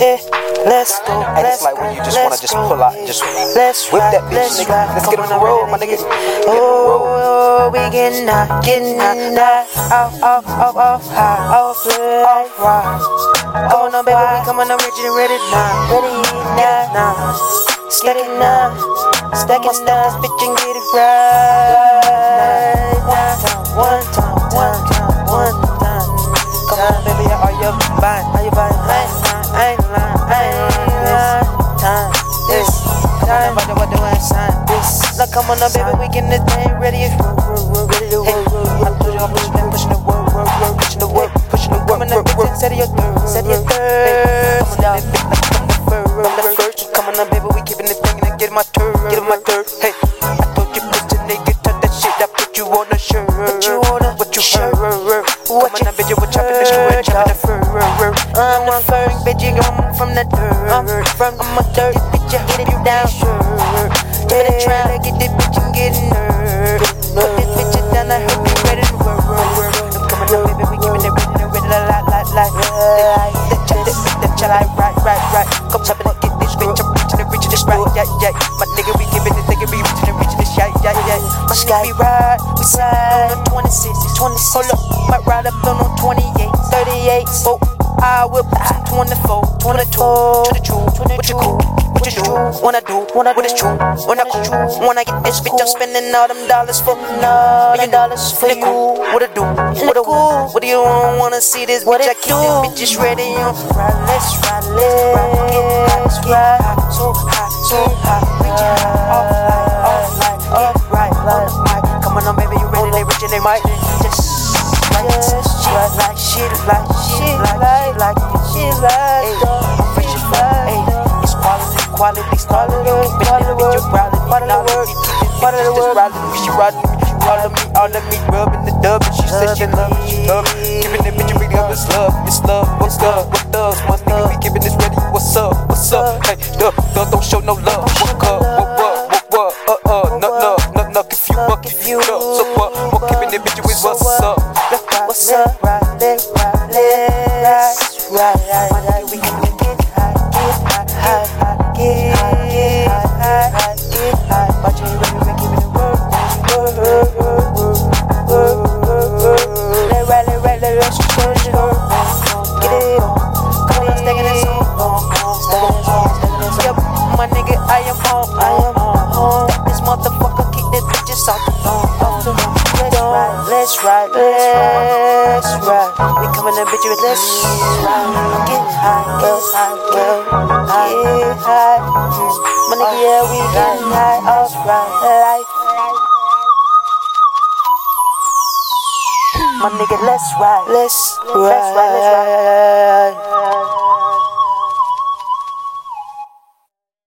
Yeah, let's go. And it's like when you just wanna just pull out just let's whip that bitch, let's nigga. Let's get on the road, my nigga. get- Get on the road. Oh, we getting out, getting out, off, off, off, off, high, off, off, right. Come on, baby, we coming on rich and ready now, ready now, now. Stack it now, stack it now, bitch and get it right. Now, one time, one time, one time. Come on, baby, how you buying? How you buying? I ain't lying, I I. This, time, what what I? This, come on, now, baby, we getting this thing ready. Ready to work, I told you I'm pushing that, pushing the work, work, work, pushing the work, pushing the work, work, work. Set your third, set your third. On, down, from the first, on, now, baby, we keeping this thing and get my turn, get my turn. Hey, I told you, bitch, touch that shit, I put you shirt. What you wanna, what you heard? What you, bitch, you chopping the shirt, chopping the. I'm the first, bitch, you come from the dirt. I'm from I'm a dirt, bitch, you hit it down. Yeah, try to get this bitch and get nerd. Put this bitch down, I heard you ready to work. I'm coming up, baby, we giving it ready, ready, ready, like, like, like, like. The chop, the the chop, like, right, right, right. Come chopping it, get this bitch, I'm reaching it, reaching this right, yeah, yeah. My nigga, we giving this nigga, we reaching it, reaching this, yeah, yeah, yeah. My nigga, we ride, we slide on 26, 26. Hold up, might ride up on 28, 38. Oh, I will put some 24, 24 to the truth. What you cool? What you do? Wanna do? Wanna what is true? Wanna cool? Wanna get this bitch? I'm spending all them dollars for million dollars for you. Cool. What to do? What to cool? What do you want? Wanna see this bitch? I keep this bitch just ready on. Ride, let's ride, let's ride, ride. So high, so high, reaching off light, off light, off right, the mic. Come on, baby, you ready? They reaching, they might just like shit, like shit, like shit, part of the world, part of the world. Riding me, she riding me, all of me, all of me, rubbing the dub, and she said she love me, she love me. Keeping it, bitch, we love, it's love, it's love, what's up, what's up? One nigga, we keeping this ready, what's up, what's up? Hey, duh, duh, don't show no love. What up, what what, what what, uh uh, no no, no no, if you buck, if you up, so what? What keeping it, bitch, we what's up? What's up? Right, let's ride, let's ride, ride, ride. We can get high, get high, high, get high, get high, Let's ride, let's ride. We coming in, bitch, with let's ride. Get high, get high, get high, get high. Mm. My nigga, yeah, we get high off right life. My nigga, let's ride, let's ride, let's ride, let's ride.